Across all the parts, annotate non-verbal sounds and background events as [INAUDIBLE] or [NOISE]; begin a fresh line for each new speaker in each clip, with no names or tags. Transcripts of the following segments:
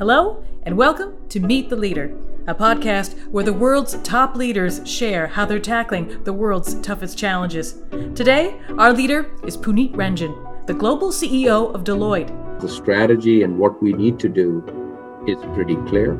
Hello, and welcome to Meet the Leader, a podcast where the world's top leaders share how they're tackling the world's toughest challenges. Today, our leader is Punit Renjen, the global CEO of Deloitte.
The strategy and what we need to do is pretty clear.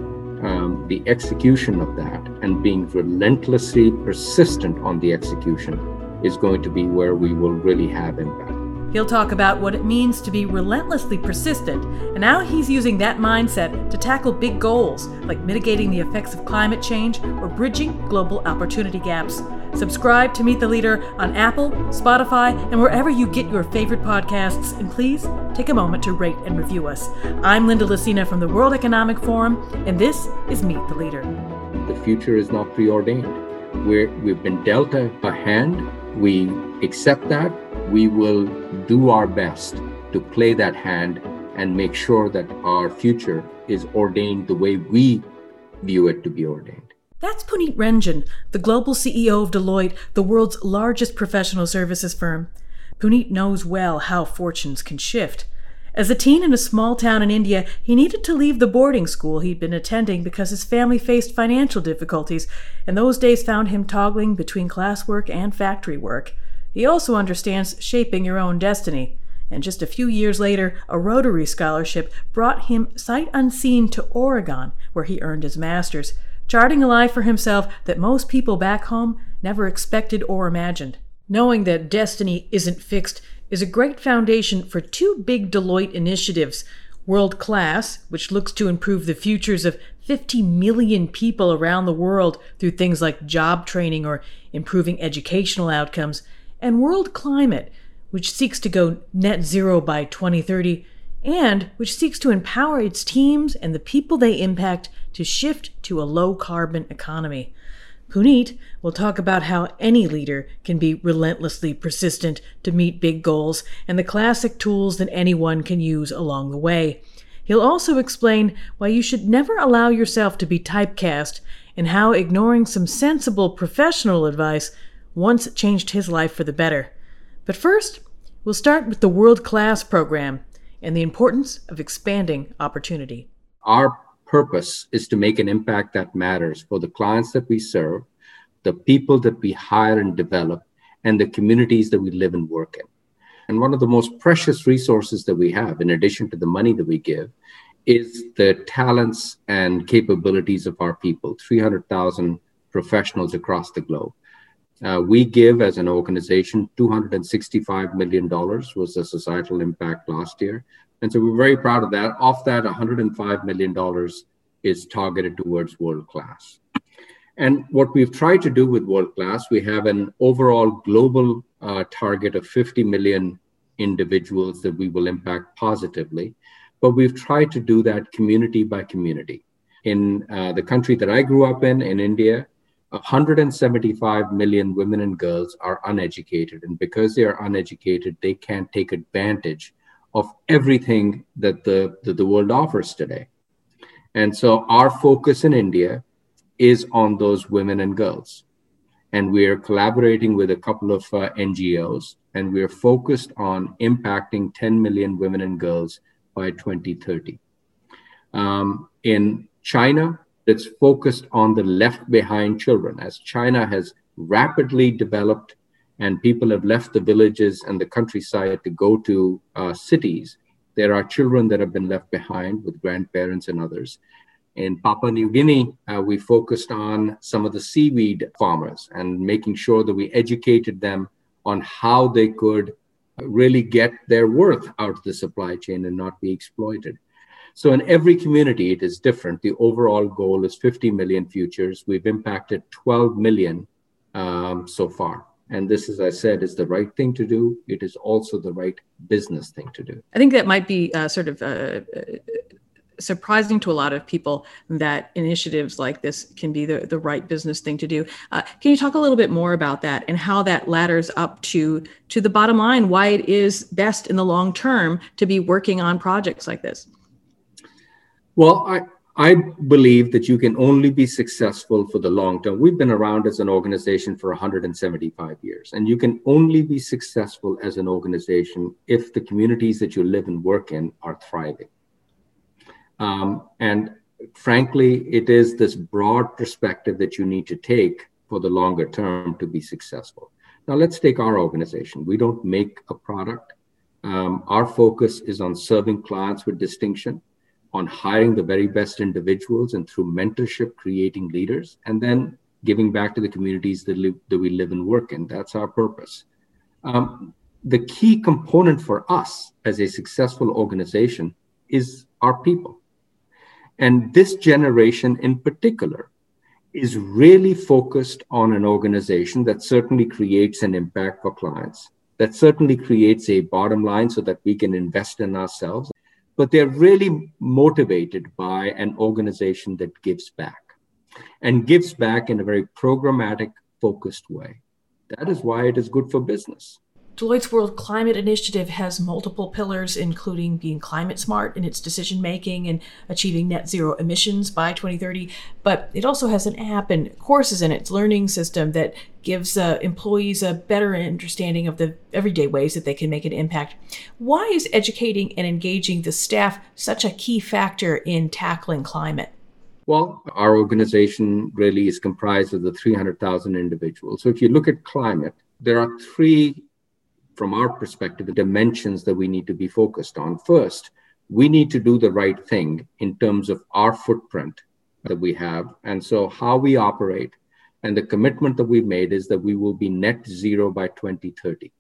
Um, the execution of that and being relentlessly persistent on the execution is going to be where we will really have impact.
He'll talk about what it means to be relentlessly persistent and how he's using that mindset to tackle big goals like mitigating the effects of climate change or bridging global opportunity gaps. Subscribe to Meet the Leader on Apple, Spotify, and wherever you get your favorite podcasts. And please take a moment to rate and review us. I'm Linda Lacina from the World Economic Forum, and this is Meet the Leader.
The future is not preordained. We're, we've been dealt a hand. We accept that we will do our best to play that hand and make sure that our future is ordained the way we view it to be ordained.
That's Punit Renjen, the global CEO of Deloitte, the world's largest professional services firm. Punit knows well how fortunes can shift. As a teen in a small town in India, he needed to leave the boarding school he'd been attending because his family faced financial difficulties, and those days found him toggling between classwork and factory work. He also understands shaping your own destiny. And just a few years later, a Rotary scholarship brought him sight unseen to Oregon, where he earned his master's, charting a life for himself that most people back home never expected or imagined. Knowing that destiny isn't fixed is a great foundation for two big Deloitte initiatives World Class, which looks to improve the futures of 50 million people around the world through things like job training or improving educational outcomes, and World Climate, which seeks to go net zero by 2030 and which seeks to empower its teams and the people they impact to shift to a low carbon economy. Punit will talk about how any leader can be relentlessly persistent to meet big goals and the classic tools that anyone can use along the way. He'll also explain why you should never allow yourself to be typecast and how ignoring some sensible professional advice once changed his life for the better. But first, we'll start with the World Class program and the importance of expanding opportunity.
Our purpose is to make an impact that matters for the clients that we serve, the people that we hire and develop, and the communities that we live and work in. And one of the most precious resources that we have, in addition to the money that we give, is the talents and capabilities of our people 300,000 professionals across the globe. Uh, we give as an organization $265 million was the societal impact last year. And so we're very proud of that. Off that, $105 million is targeted towards world class. And what we've tried to do with world class, we have an overall global uh, target of 50 million individuals that we will impact positively. But we've tried to do that community by community. In uh, the country that I grew up in, in India, 175 million women and girls are uneducated. And because they are uneducated, they can't take advantage of everything that the, that the world offers today. And so our focus in India is on those women and girls. And we are collaborating with a couple of uh, NGOs, and we are focused on impacting 10 million women and girls by 2030. Um, in China, that's focused on the left behind children. As China has rapidly developed and people have left the villages and the countryside to go to uh, cities, there are children that have been left behind with grandparents and others. In Papua New Guinea, uh, we focused on some of the seaweed farmers and making sure that we educated them on how they could really get their worth out of the supply chain and not be exploited. So in every community, it is different. The overall goal is 50 million futures. We've impacted 12 million um, so far. And this, as I said, is the right thing to do. It is also the right business thing to do.
I think that might be uh, sort of uh, uh, surprising to a lot of people that initiatives like this can be the, the right business thing to do. Uh, can you talk a little bit more about that and how that ladders up to to the bottom line? Why it is best in the long term to be working on projects like this?
Well, I, I believe that you can only be successful for the long term. We've been around as an organization for 175 years, and you can only be successful as an organization if the communities that you live and work in are thriving. Um, and frankly, it is this broad perspective that you need to take for the longer term to be successful. Now, let's take our organization. We don't make a product. Um, our focus is on serving clients with distinction, on hiring the very best individuals, and through mentorship, creating leaders, and then giving back to the communities that, that we live and work in. That's our purpose. Um, the key component for us as a successful organization is our people. And this generation in particular is really focused on an organization that certainly creates an impact for clients, that certainly creates a bottom line so that we can invest in ourselves. But they're really motivated by an organization that gives back and gives back in a very programmatic, focused way. That is why it is good for business.
Deloitte's World Climate Initiative has multiple pillars, including being climate smart in its decision making and achieving net zero emissions by 2030. But it also has an app and courses in its learning system that gives uh, employees a better understanding of the everyday ways that they can make an impact. Why is educating and engaging the staff such a key factor in tackling climate?
Well, our organization really is comprised of the 300,000 individuals. So if you look at climate, there are three from our perspective, the dimensions that we need to be focused on. First, we need to do the right thing in terms of our footprint that we have. And so, how we operate and the commitment that we've made is that we will be net zero by 2030.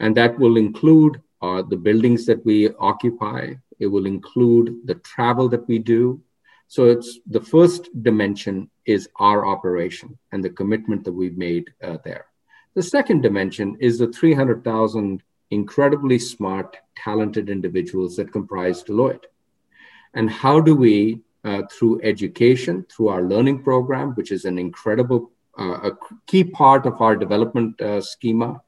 And that will include uh, the buildings that we occupy, it will include the travel that we do. So, it's the first dimension is our operation and the commitment that we've made uh, there. The second dimension is the 300,000 incredibly smart, talented individuals that comprise Deloitte. And how do we, uh, through education, through our learning program, which is an incredible, uh, a key part of our development uh, schema,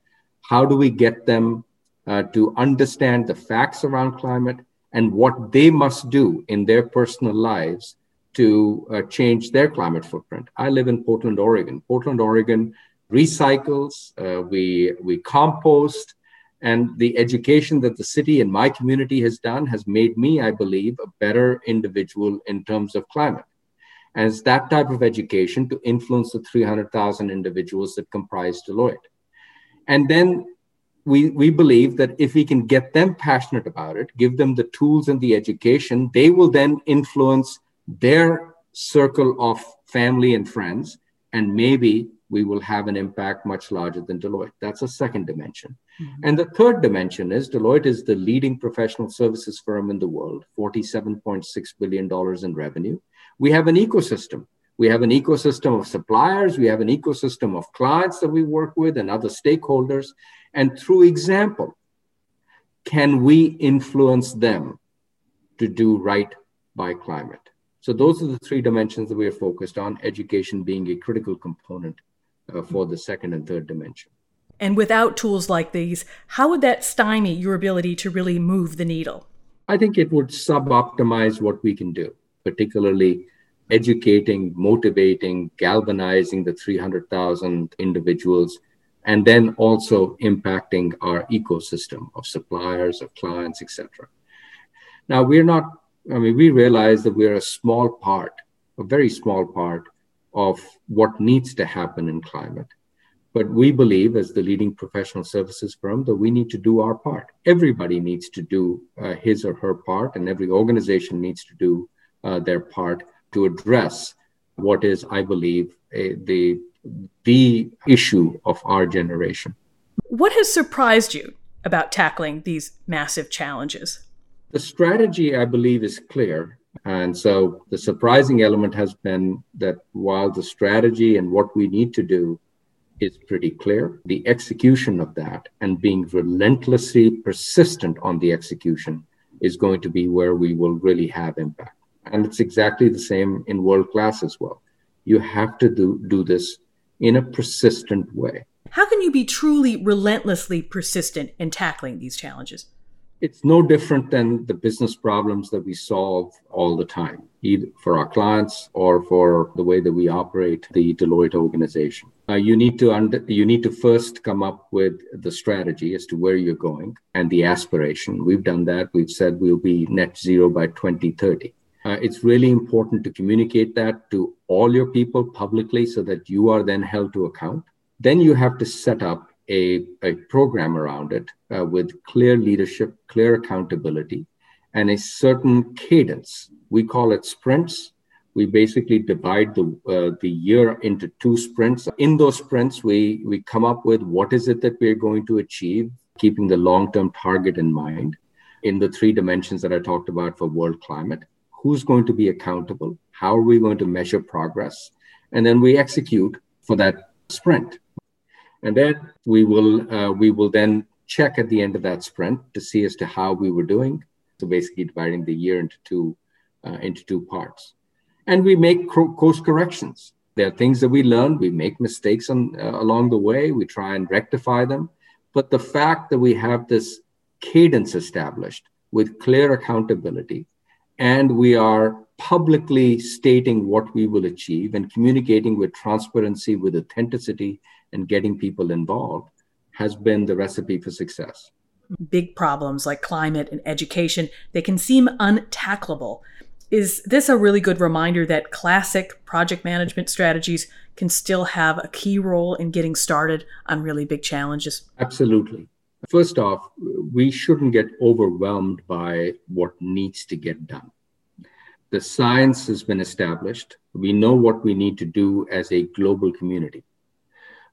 how do we get them uh, to understand the facts around climate and what they must do in their personal lives to uh, change their climate footprint? I live in Portland, Oregon. Portland, Oregon recycles, uh, we, we compost, and the education that the city and my community has done has made me, I believe, a better individual in terms of climate. And it's that type of education to influence the 300,000 individuals that comprise Deloitte. And then we, we believe that if we can get them passionate about it, give them the tools and the education, they will then influence their circle of family and friends. And maybe we will have an impact much larger than Deloitte. That's a second dimension. Mm-hmm. And the third dimension is Deloitte is the leading professional services firm in the world, $47.6 billion in revenue. We have an ecosystem. We have an ecosystem of suppliers, we have an ecosystem of clients that we work with and other stakeholders. And through example, can we influence them to do right by climate? So those are the three dimensions that we are focused on, education being a critical component uh, for the second and third dimension.
And without tools like these, how would that stymie your ability to really move the needle?
I think it would sub optimize what we can do, particularly educating, motivating, galvanizing the 300,000 individuals, and then also impacting our ecosystem of suppliers, of clients, etc. Now, we're not, I mean, we realize that we're a small part, a very small part of what needs to happen in climate. But we believe, as the leading professional services firm, that we need to do our part. Everybody needs to do uh, his or her part, and every organization needs to do uh, their part to address what is, I believe, a, the the issue of our generation.
What has surprised you about tackling these massive challenges?
The strategy, I believe, is clear. And so the surprising element has been that while the strategy and what we need to do is pretty clear, the execution of that and being relentlessly persistent on the execution is going to be where we will really have impact. And it's exactly the same in world class as well. You have to do, do this in a persistent way.
How can you be truly relentlessly persistent in tackling these challenges?
It's no different than the business problems that we solve all the time, either for our clients or for the way that we operate the Deloitte organization. Uh, you need to under, you need to first come up with the strategy as to where you're going and the aspiration. We've done that. We've said we'll be net zero by 2030. Uh, it's really important to communicate that to all your people publicly so that you are then held to account. Then you have to set up a, a program around it uh, with clear leadership, clear accountability, and a certain cadence. We call it sprints. We basically divide the, uh, the year into two sprints. In those sprints, we, we come up with what is it that we're going to achieve, keeping the long term target in mind in the three dimensions that I talked about for world climate who's going to be accountable, how are we going to measure progress, and then we execute for that sprint. And then we will uh, we will then check at the end of that sprint to see as to how we were doing. So basically, dividing the year into two uh, into two parts, and we make course corrections. There are things that we learn. We make mistakes on, uh, along the way. We try and rectify them. But the fact that we have this cadence established with clear accountability and we are publicly stating what we will achieve and communicating with transparency, with authenticity, and getting people involved has been the recipe for success.
Big problems like climate and education, they can seem untacklable. Is this a really good reminder that classic project management strategies can still have a key role in getting started on really big challenges?
Absolutely. First off, we shouldn't get overwhelmed by what needs to get done. The science has been established. We know what we need to do as a global community.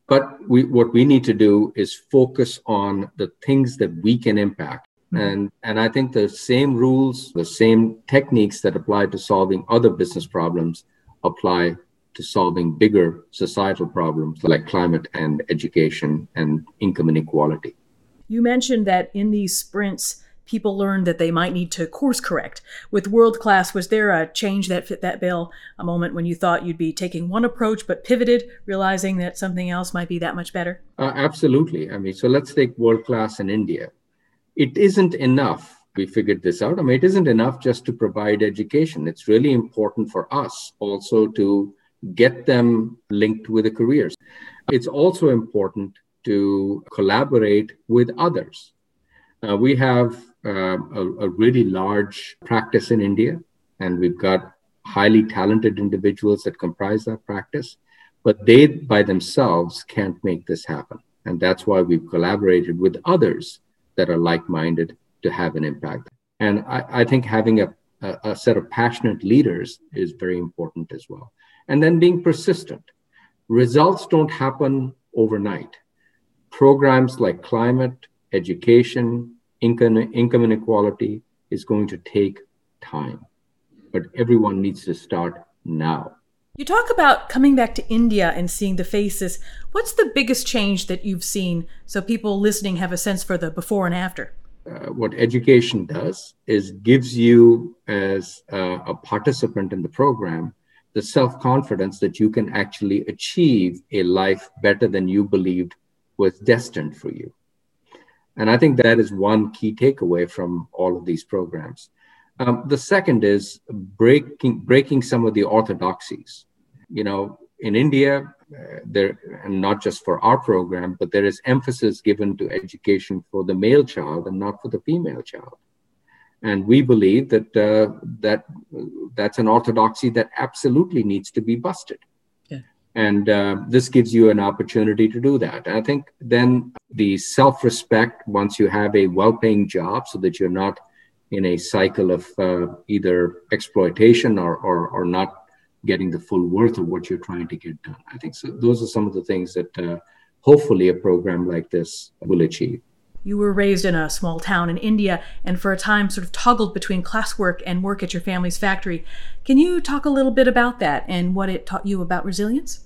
But we, what we need to do is focus on the things that we can impact. Mm-hmm. And, and I think the same rules, the same techniques that apply to solving other business problems apply to solving bigger societal problems like climate and education and income inequality.
You mentioned that in these sprints, people learned that they might need to course correct. With world class, was there a change that fit that bill? A moment when you thought you'd be taking one approach but pivoted, realizing that something else might be that much better?
Uh, absolutely. I mean, so let's take world class in India. It isn't enough. We figured this out. I mean, it isn't enough just to provide education. It's really important for us also to get them linked with the careers. It's also important to collaborate with others. Uh, we have uh, a, a, really large practice in India, and we've got highly talented individuals that comprise that practice, but they by themselves can't make this happen. And that's why we've collaborated with others that are like minded to have an impact. And I, I think having a, a, a set of passionate leaders is very important as well. And then being persistent. Results don't happen overnight programs like climate, education, income, income inequality is going to take time. But everyone needs to start now.
You talk about coming back to India and seeing the faces. What's the biggest change that you've seen so people listening have a sense for the before and after?
Uh, what education does is gives you as uh, a participant in the program the self-confidence that you can actually achieve a life better than you believed was destined for you. And I think that is one key takeaway from all of these programs. Um, the second is breaking breaking some of the orthodoxies. You know, in India, uh, there and not just for our program, but there is emphasis given to education for the male child and not for the female child. And we believe that uh, that that's an orthodoxy that absolutely needs to be busted. And uh, this gives you an opportunity to do that. And I think then the self respect, once you have a well paying job, so that you're not in a cycle of uh, either exploitation or, or, or, not getting the full worth of what you're trying to get done. I think so. Those are some of the things that uh, hopefully a program like this will achieve.
You were raised in a small town in India and for a time sort of toggled between classwork and work at your family's factory. Can you talk a little bit about that and what it taught you about resilience?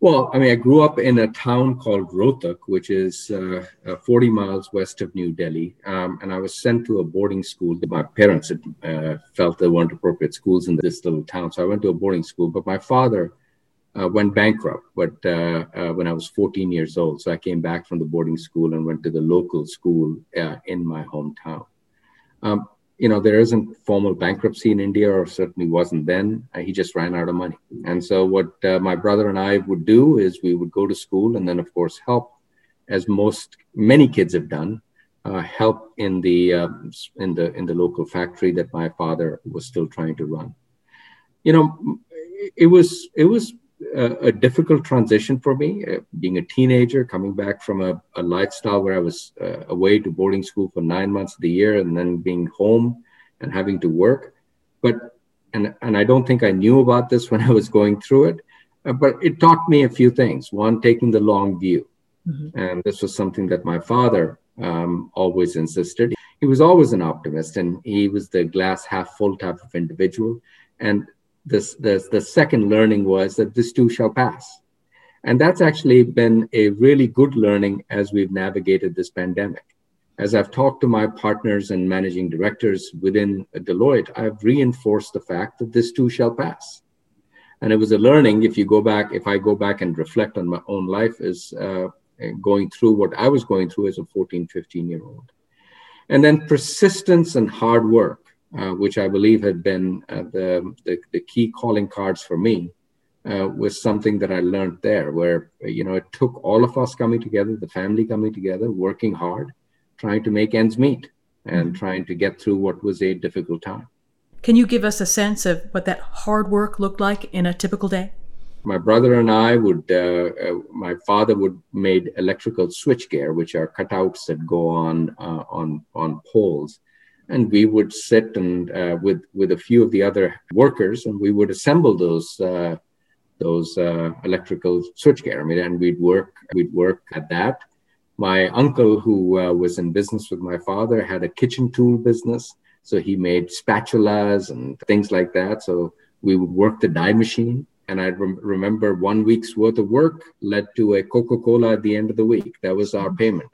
Well, I mean, I grew up in a town called Rohtak, which is uh, uh, 40 miles west of New Delhi. Um, and I was sent to a boarding school. My parents had, uh, felt there weren't appropriate schools in this little town. So I went to a boarding school. But my father uh, went bankrupt but, uh, uh, when I was 14 years old. So I came back from the boarding school and went to the local school in my hometown. Um, you know, there isn't formal bankruptcy in India, or certainly wasn't then. Uh, he just ran out of money. And so, what uh, my brother and I would do is we would go to school and then, of course, help, as most, many kids have done, uh, help in the uh, in the in the local factory that my father was still trying to run. You know, it was it was a, a difficult transition for me, uh, being a teenager, coming back from a, a lifestyle where I was uh, away to boarding school for nine months of the year, and then being home and having to work. But and and I don't think I knew about this when I was going through it, uh, but it taught me a few things. One, taking the long view, mm-hmm. and this was something that my father um, always insisted. He was always an optimist, and he was the glass half full type of individual. And this, this the second learning was that this too shall pass, and that's actually been a really good learning as we've navigated this pandemic as I've talked to my partners and managing directors within Deloitte, I've reinforced the fact that this too shall pass. And it was a learning. If you go back, if I go back and reflect on my own life, is uh, going through what I was going through as a 14, 15 year old. And then persistence and hard work, uh, which I believe had been uh, the, the, the, key calling cards for me, uh, was something that I learned there, where, you know, it took all of us coming together, the family coming together, working hard trying to make ends meet and mm-hmm. trying to get through what was a difficult time.
Can you give us a sense of what that hard work looked like in a typical day?
My brother and I would, uh, uh, my father would made electrical switchgear, which are cutouts that go on uh, on on poles, and we would sit and uh, with with a few of the other workers, and we would assemble those uh, those uh, electrical switchgear. I mean, and we'd work we'd work at that my uncle, who uh, was in business with my father, had a kitchen tool business. So he made spatulas and things like that. So we would work the die machine. And I rem- remember one week's worth of work led to a Coca Cola at the end of the week. That was our payment.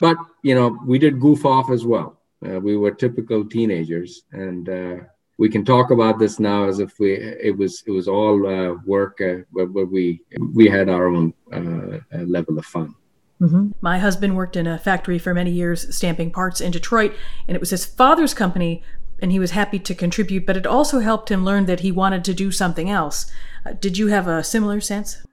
But, you know, we did goof off as well. Uh, we were typical teenagers. And uh, we can talk about this now as if we it was it was all uh, work uh, where, where, we we had our own uh, level of fun.
Mm-hmm. My husband worked in a factory for many years, stamping parts in Detroit, and it was his father's company, and he was happy to contribute, but it also helped him learn that he wanted to do something else. Uh, did you have a similar sense?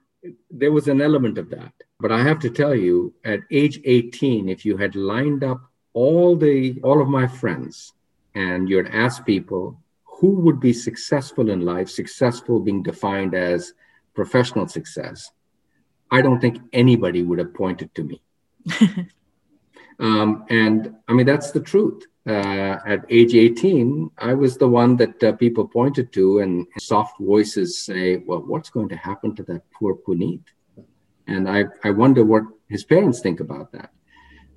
There was an element of that. But I have to tell you, at age 18, if you had lined up all the all of my friends and you'd ask people who would be successful in life, successful being defined as professional success, I don't think anybody would have pointed to me. [LAUGHS] um, and I mean, that's the truth. Uh, at age 18, I was the one that uh, people pointed to, and soft voices say, Well, what's going to happen to that poor Punit? And I, I wonder what his parents think about that.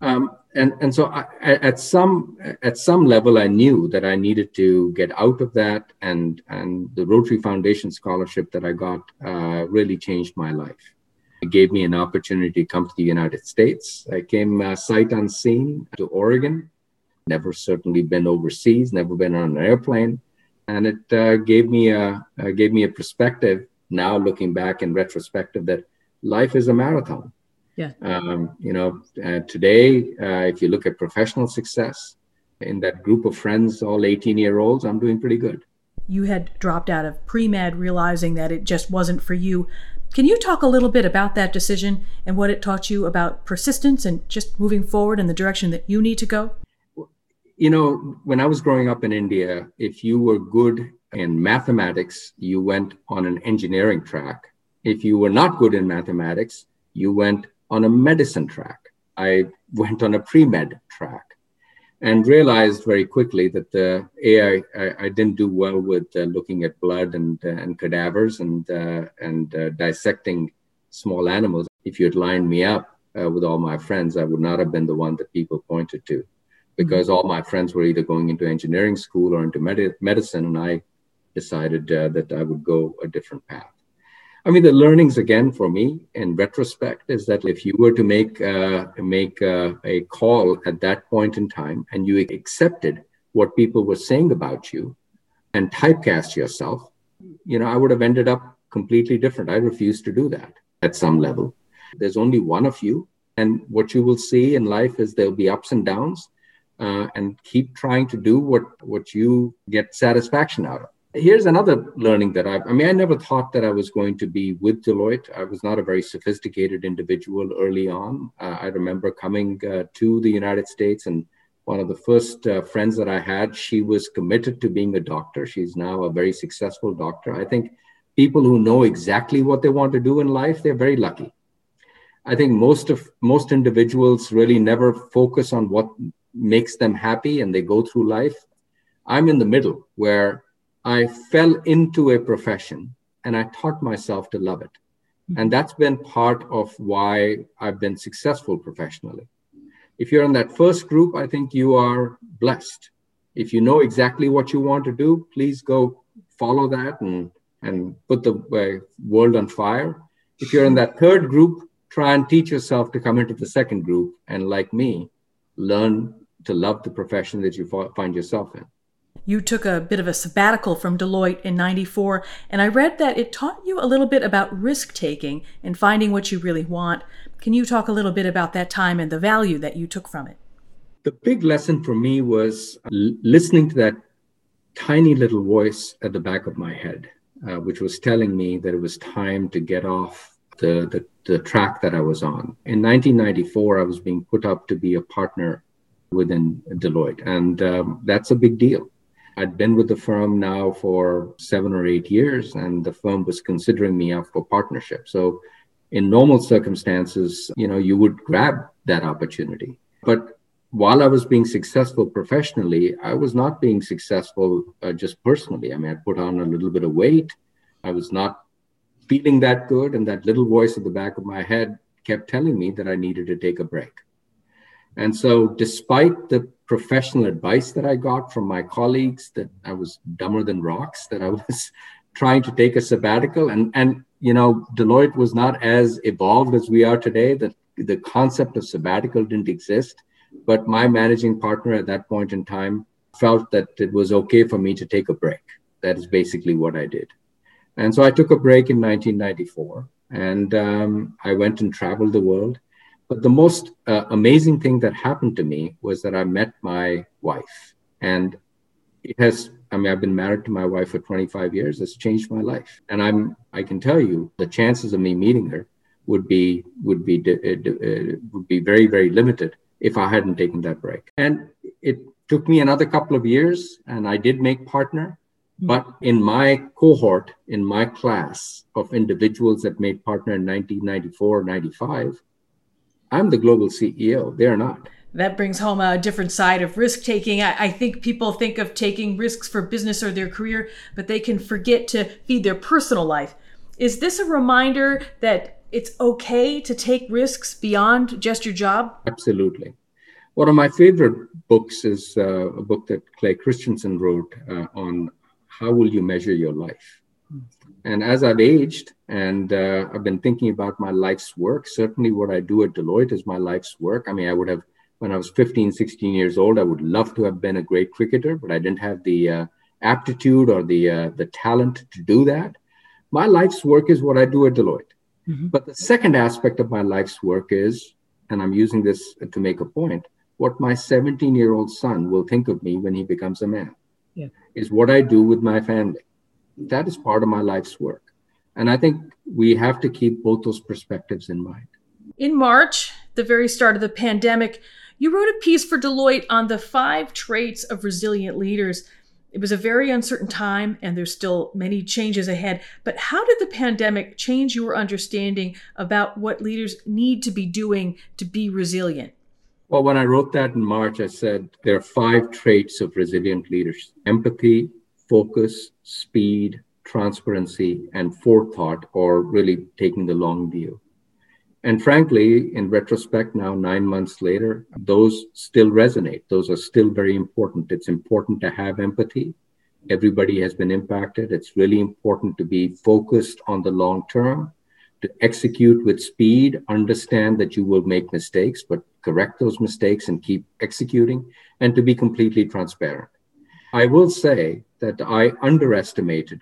Um, and and so I, at some at some level, I knew that I needed to get out of that, and and the Rotary Foundation scholarship that I got uh, really changed my life. It gave me an opportunity to come to the United States. I came uh, sight unseen to Oregon. Never certainly been overseas. Never been on an airplane, and it uh, gave me a uh, gave me a perspective. Now looking back in retrospective, that life is a marathon.
Yeah.
Um, you know, uh, today, uh, if you look at professional success in that group of friends, all 18 year olds, I'm doing pretty good.
You had dropped out of pre med, realizing that it just wasn't for you. Can you talk a little bit about that decision and what it taught you about persistence and just moving forward in the direction that you need to go?
You know, when I was growing up in India, if you were good in mathematics, you went on an engineering track. If you were not good in mathematics, you went on a medicine track. I went on a pre med track and realized very quickly that the AI I, I didn't do well with uh, looking at blood and uh, and cadavers and uh, and uh, dissecting small animals. If you had lined me up uh, with all my friends, I would not have been the one that people pointed to, because all my friends were either going into engineering school or into med- medicine, and I decided uh, that I would go a different path. I mean, the learnings again for me in retrospect is that if you were to make uh, make uh, a call at that point in time and you accepted what people were saying about you and typecast yourself, you know, I would have ended up completely different. I refuse to do that at some level. There's only one of you, and what you will see in life is there'll be ups and downs, uh, and keep trying to do what what you get satisfaction out of. Here's another learning that I, I mean, I never thought that I was going to be with Deloitte. I was not a very sophisticated individual early on. Uh, I remember coming uh, to the United States and one of the first uh, friends that I had, she was committed to being a doctor. She's now a very successful doctor. I think people who know exactly what they want to do in life, they're very lucky. I think most of most individuals really never focus on what makes them happy and they go through life. I'm in the middle where I fell into a profession and I taught myself to love it. And that's been part of why I've been successful professionally. If you're in that first group, I think you are blessed. If you know exactly what you want to do, please go follow that and, and put the uh, world on fire. If you're in that third group, try and teach yourself to come into the second group and like me learn to love the profession that you find yourself in
you took a bit of a sabbatical from Deloitte in 94, and I read that it taught you a little bit about risk taking and finding what you really want. Can you talk a little bit about that time and the value that you took from it?
The big lesson for me was listening to that tiny little voice at the back of my head, uh, which was telling me that it was time to get off the, the, the track that I was on. In 1994, I was being put up to be a partner within Deloitte, and um, that's a big deal. I'd been with the firm now for seven or eight years, and the firm was considering me up for partnership. So, in normal circumstances, you know, you would grab that opportunity. But while I was being successful professionally, I was not being successful uh, just personally. I mean, I put on a little bit of weight. I was not feeling that good. And that little voice at the back of my head kept telling me that I needed to take a break. And so, despite the professional advice that I got from my colleagues that I was dumber than rocks, that I [LAUGHS] was trying to take a sabbatical, and and you know, Deloitte was not as evolved as we are today. That the concept of sabbatical didn't exist, but my managing partner at that point in time felt that it was okay for me to take a break. That is basically what I did. And so I took a break in 1994 and um, I went and traveled the world. But the most uh, amazing thing that happened to me was that I met my wife. And it has, I mean, I've been married to my wife for 25 years. It's changed my life. And I'm, I can tell you the chances of me meeting her would be, would be, uh, uh, would be very, very limited if I hadn't taken that break. And it took me another couple of years and I did make partner but in my cohort, in my class of individuals that made partner in 1994, 95, I'm the global CEO. They're not.
That brings home a different side of risk taking. I, I, think people think of taking risks for business or their career, but they can forget to feed their personal life. Is this a reminder that it's okay to take risks beyond just your job?
Absolutely. One of my favorite books is uh, a book that Clay Christensen wrote uh, on how will you measure your life? And as I've aged and uh, I've been thinking about my life's work, certainly what I do at Deloitte is my life's work. I mean, I would have, when I was 15, 16 years old, I would love to have been a great cricketer, but I didn't have the uh, aptitude or the, uh, the talent to do that. My life's work is what I do at Deloitte. Mm-hmm. But the second aspect of my life's work is, and I'm using this to make a point, what my 17 year old son will think of me when he becomes a man yeah. is what I do with my family. That is part of my life's work. And I think we have to keep both those perspectives in mind.
In March, the very start of the pandemic, you wrote a piece for Deloitte on the five traits of resilient leaders. It was a very uncertain time, and there's still many changes ahead. But how did the pandemic change your understanding about what leaders need to be doing to be resilient?
Well, when I wrote that in March, I said there are five traits of resilient leaders empathy, focus, speed, transparency, and forethought, or really taking the long view. And frankly, in retrospect, now nine months later, those still resonate. Those are still very important. It's important to have empathy. Everybody has been impacted. It's really important to be focused on the long term to execute with speed, understand that you will make mistakes, but correct those mistakes and keep executing, and to be completely transparent. I will say that I underestimated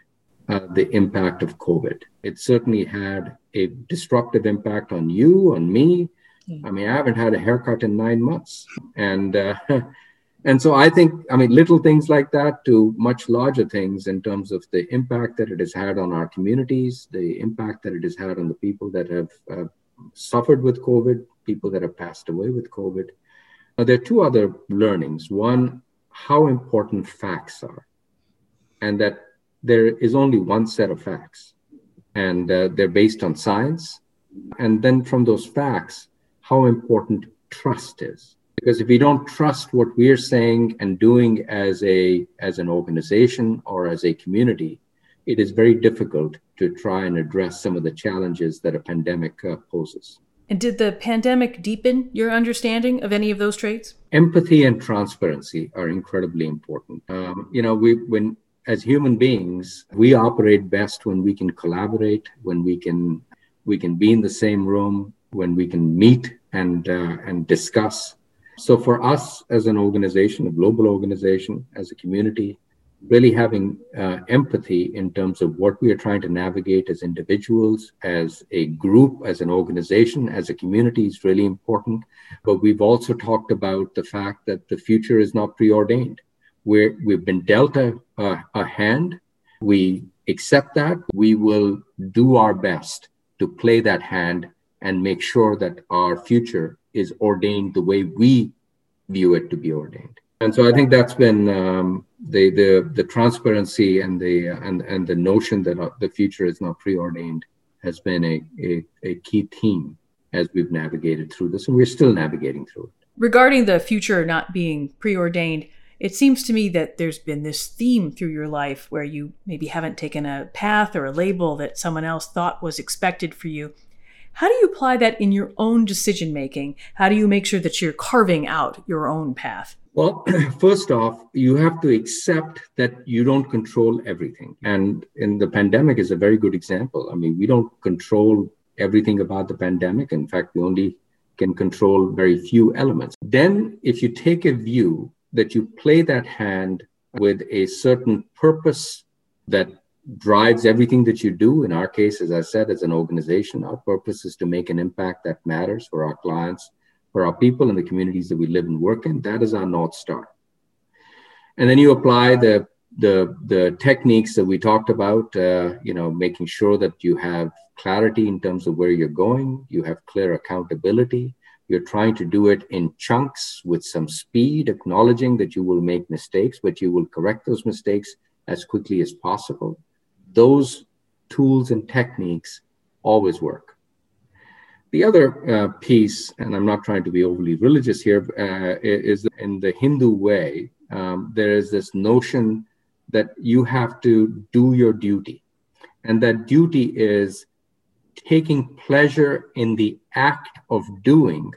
uh, the impact of COVID. It certainly had a disruptive impact on you, on me. I mean, I haven't had a haircut in nine months. And, uh, [LAUGHS] And so I think, I mean, little things like that to much larger things in terms of the impact that it has had on our communities, the impact that it has had on the people that have uh, suffered with COVID, people that have passed away with COVID. Uh, there are two other learnings. One, how important facts are, and that there is only one set of facts, and uh, they're based on science. And then from those facts, how important trust is. Because if we don't trust what we're saying and doing as a as an organization or as a community it is very difficult to try and address some of the challenges that a pandemic uh, poses.
And did the pandemic deepen your understanding of any of those traits?
Empathy and transparency are incredibly important. Um, you know we when as human beings we operate best when we can collaborate when we can we can be in the same room when we can meet and uh, and discuss so for us as an organization, a global organization, as a community, really having uh, empathy in terms of what we are trying to navigate as individuals, as a group, as an organization, as a community is really important. But we've also talked about the fact that the future is not preordained. We're, we've been dealt a, a, a hand. We accept that. We will do our best to play that hand and make sure that our future is ordained the way we view it to be ordained. And so I think that's been um, the the the transparency and the and and the notion that uh, the future is not preordained has been a, a, a key theme as we've navigated through this, and we're still navigating through it.
Regarding the future not being preordained, it seems to me that there's been this theme through your life where you maybe haven't taken a path or a label that someone else thought was expected for you, how do you apply that in your own decision making? How do you make sure that you're carving out your own path?
Well, [CLEARS THROAT] first off, you have to accept that you don't control everything. And in the pandemic is a very good example. I mean, we don't control everything about the pandemic. In fact, we only can control very few elements. Then, if you take a view that you play that hand with a certain purpose that drives everything that you do. In our case, as I said, as an organization, our purpose is to make an impact that matters for our clients, for our people and the communities that we live and work in. That is our North Star. And then you apply the the the techniques that we talked about uh, you know making sure that you have clarity in terms of where you're going you have clear accountability you're trying to do it in chunks with some speed acknowledging that you will make mistakes but you will correct those mistakes as quickly as possible those tools and techniques always work. The other uh, piece, and I'm not trying to be overly religious here, uh, is in the Hindu way, um, there is this notion that you have to do your duty. And that duty is taking pleasure in the act of doing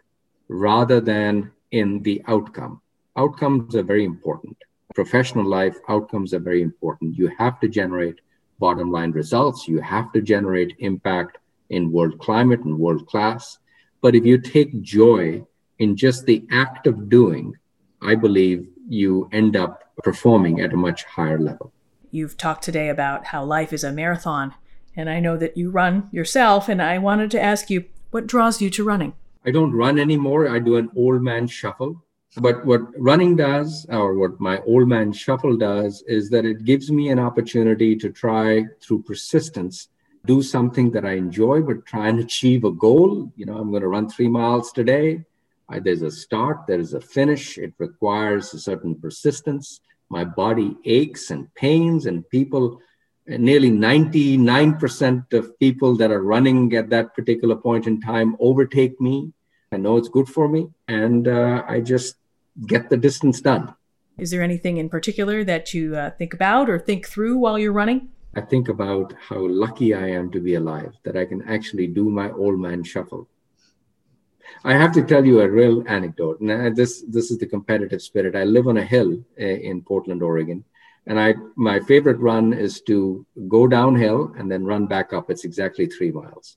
rather than in the outcome. Outcomes are very important. Professional life outcomes are very important. You have to generate bottom line results. You have to generate impact in world climate and world class. But if you take joy in just the act of doing, I believe you end up performing at a much higher level.
You've talked today about how life is a marathon, and I know that you run yourself, and I wanted to ask you what draws you to running?
I don't run anymore. I do an old man shuffle. But what running does, or what my old man shuffle does, is that it gives me an opportunity to try through persistence, do something that I enjoy, but try and achieve a goal. You know, I'm going to run three miles today. I, there's a start, there is a finish. It requires a certain persistence. My body aches and pains, and people, nearly 99% of people that are running at that particular point in time overtake me. I know it's good for me. And uh, I just get the distance done.
Is there anything in particular that you uh, think about or think through while you're running?
I think about how lucky I am to be alive, that I can actually do my old man shuffle. I have to tell you a real anecdote. And this this is the competitive spirit. I live on a hill uh, in Portland, Oregon, and I my favorite run is to go downhill and then run back up. It's exactly three miles,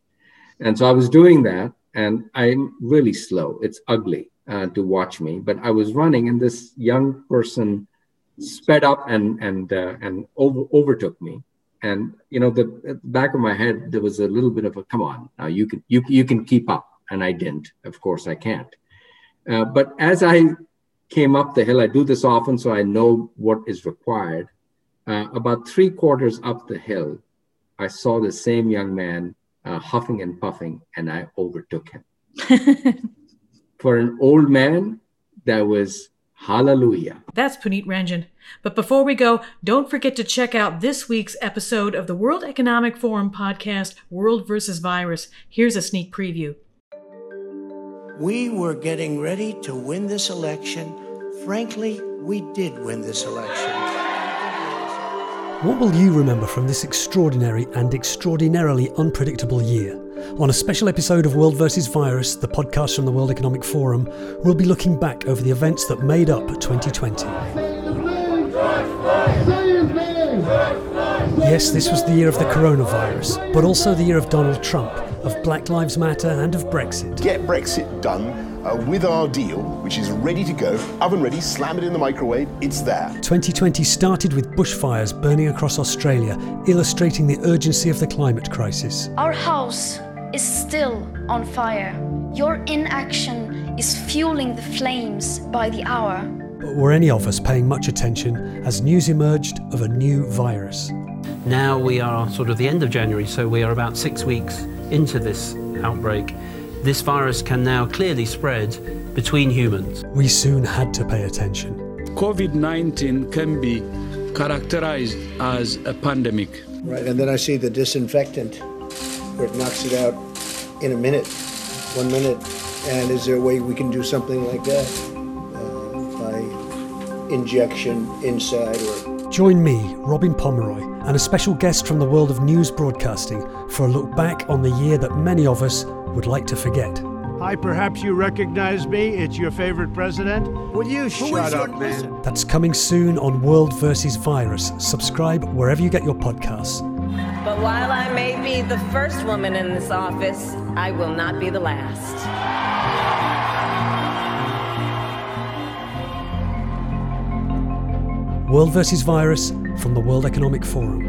and so I was doing that, and I'm really slow. It's ugly, uh, to watch me. But I was running, and this young person sped up and and uh, and over, overtook me. And you know, the, the back of my head there was a little bit of a come on, now you can you you can keep up, and I didn't. Of course, I can't. Uh, but as I came up the hill. I do this often, so I know what is required. Uh, about three quarters up the hill, I saw the same young man uh, huffing and puffing, and I overtook him. [LAUGHS] For an old man, that was hallelujah.
That's Punit Renjen. But before we go, don't forget to check out this week's episode of the World Economic Forum podcast, World versus Virus. Here's a sneak preview.
We were getting ready to win this election. Frankly, we did win this election.
What will you remember from this extraordinary and extraordinarily unpredictable year? On a special episode of World vs. Virus, the podcast from the World Economic Forum, we'll be looking back over the events that made up 2020. Yes, this was the year of the coronavirus, but also the year of Donald Trump, of Black Lives Matter, and of Brexit.
Get Brexit done uh, with our deal, which is ready to go, oven ready, slam it in the microwave, it's there.
2020 started with bushfires burning across Australia, illustrating the urgency of the climate crisis.
Our house is still on fire. Your inaction is fueling the flames by the hour.
But were any of us paying much attention as news emerged of a new virus?
Now we are sort of the end of January, so we are about six weeks into this outbreak this virus can now clearly spread between humans.
We soon had to pay attention.
COVID 19 can be characterized as a pandemic.
Right, and then I see the disinfectant where it knocks it out in a minute, one minute. And is there a way we can do something like that uh, by injection inside or?
Join me, Robin Pomeroy, and a special guest from the world of news broadcasting for a look back on the year that many of us would like to forget.
Hi, perhaps you recognize me. It's your favorite president.
Will you shut up, man?
That's coming soon on World versus Virus. Subscribe wherever you get your podcasts.
But while I may be the first woman in this office, I will not be the last.
World versus Virus from the World Economic Forum.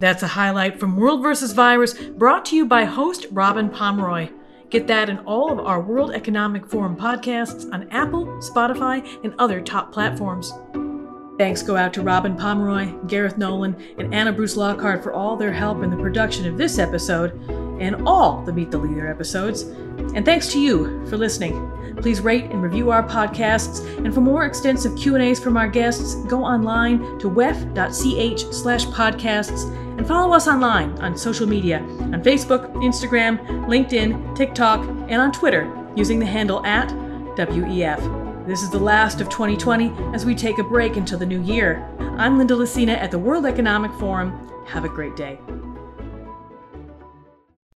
That's a highlight from World vs. Virus brought to you by host Robin Pomeroy. Get that in all of our World Economic Forum podcasts on Apple, Spotify, and other top platforms. Thanks go out to Robin Pomeroy, Gareth Nolan, and Anna Bruce Lockhart for all their help in the production of this episode and all the Meet the Leader episodes. And thanks to you for listening. Please rate and review our podcasts, and for more extensive Q&As from our guests, go online to wef.ch slash podcasts and follow us online on social media on Facebook, Instagram, LinkedIn, TikTok, and on Twitter using the handle at WEF. This is the last of 2020 as we take a break until the new year. I'm Linda Lacina at the World Economic Forum. Have a great day.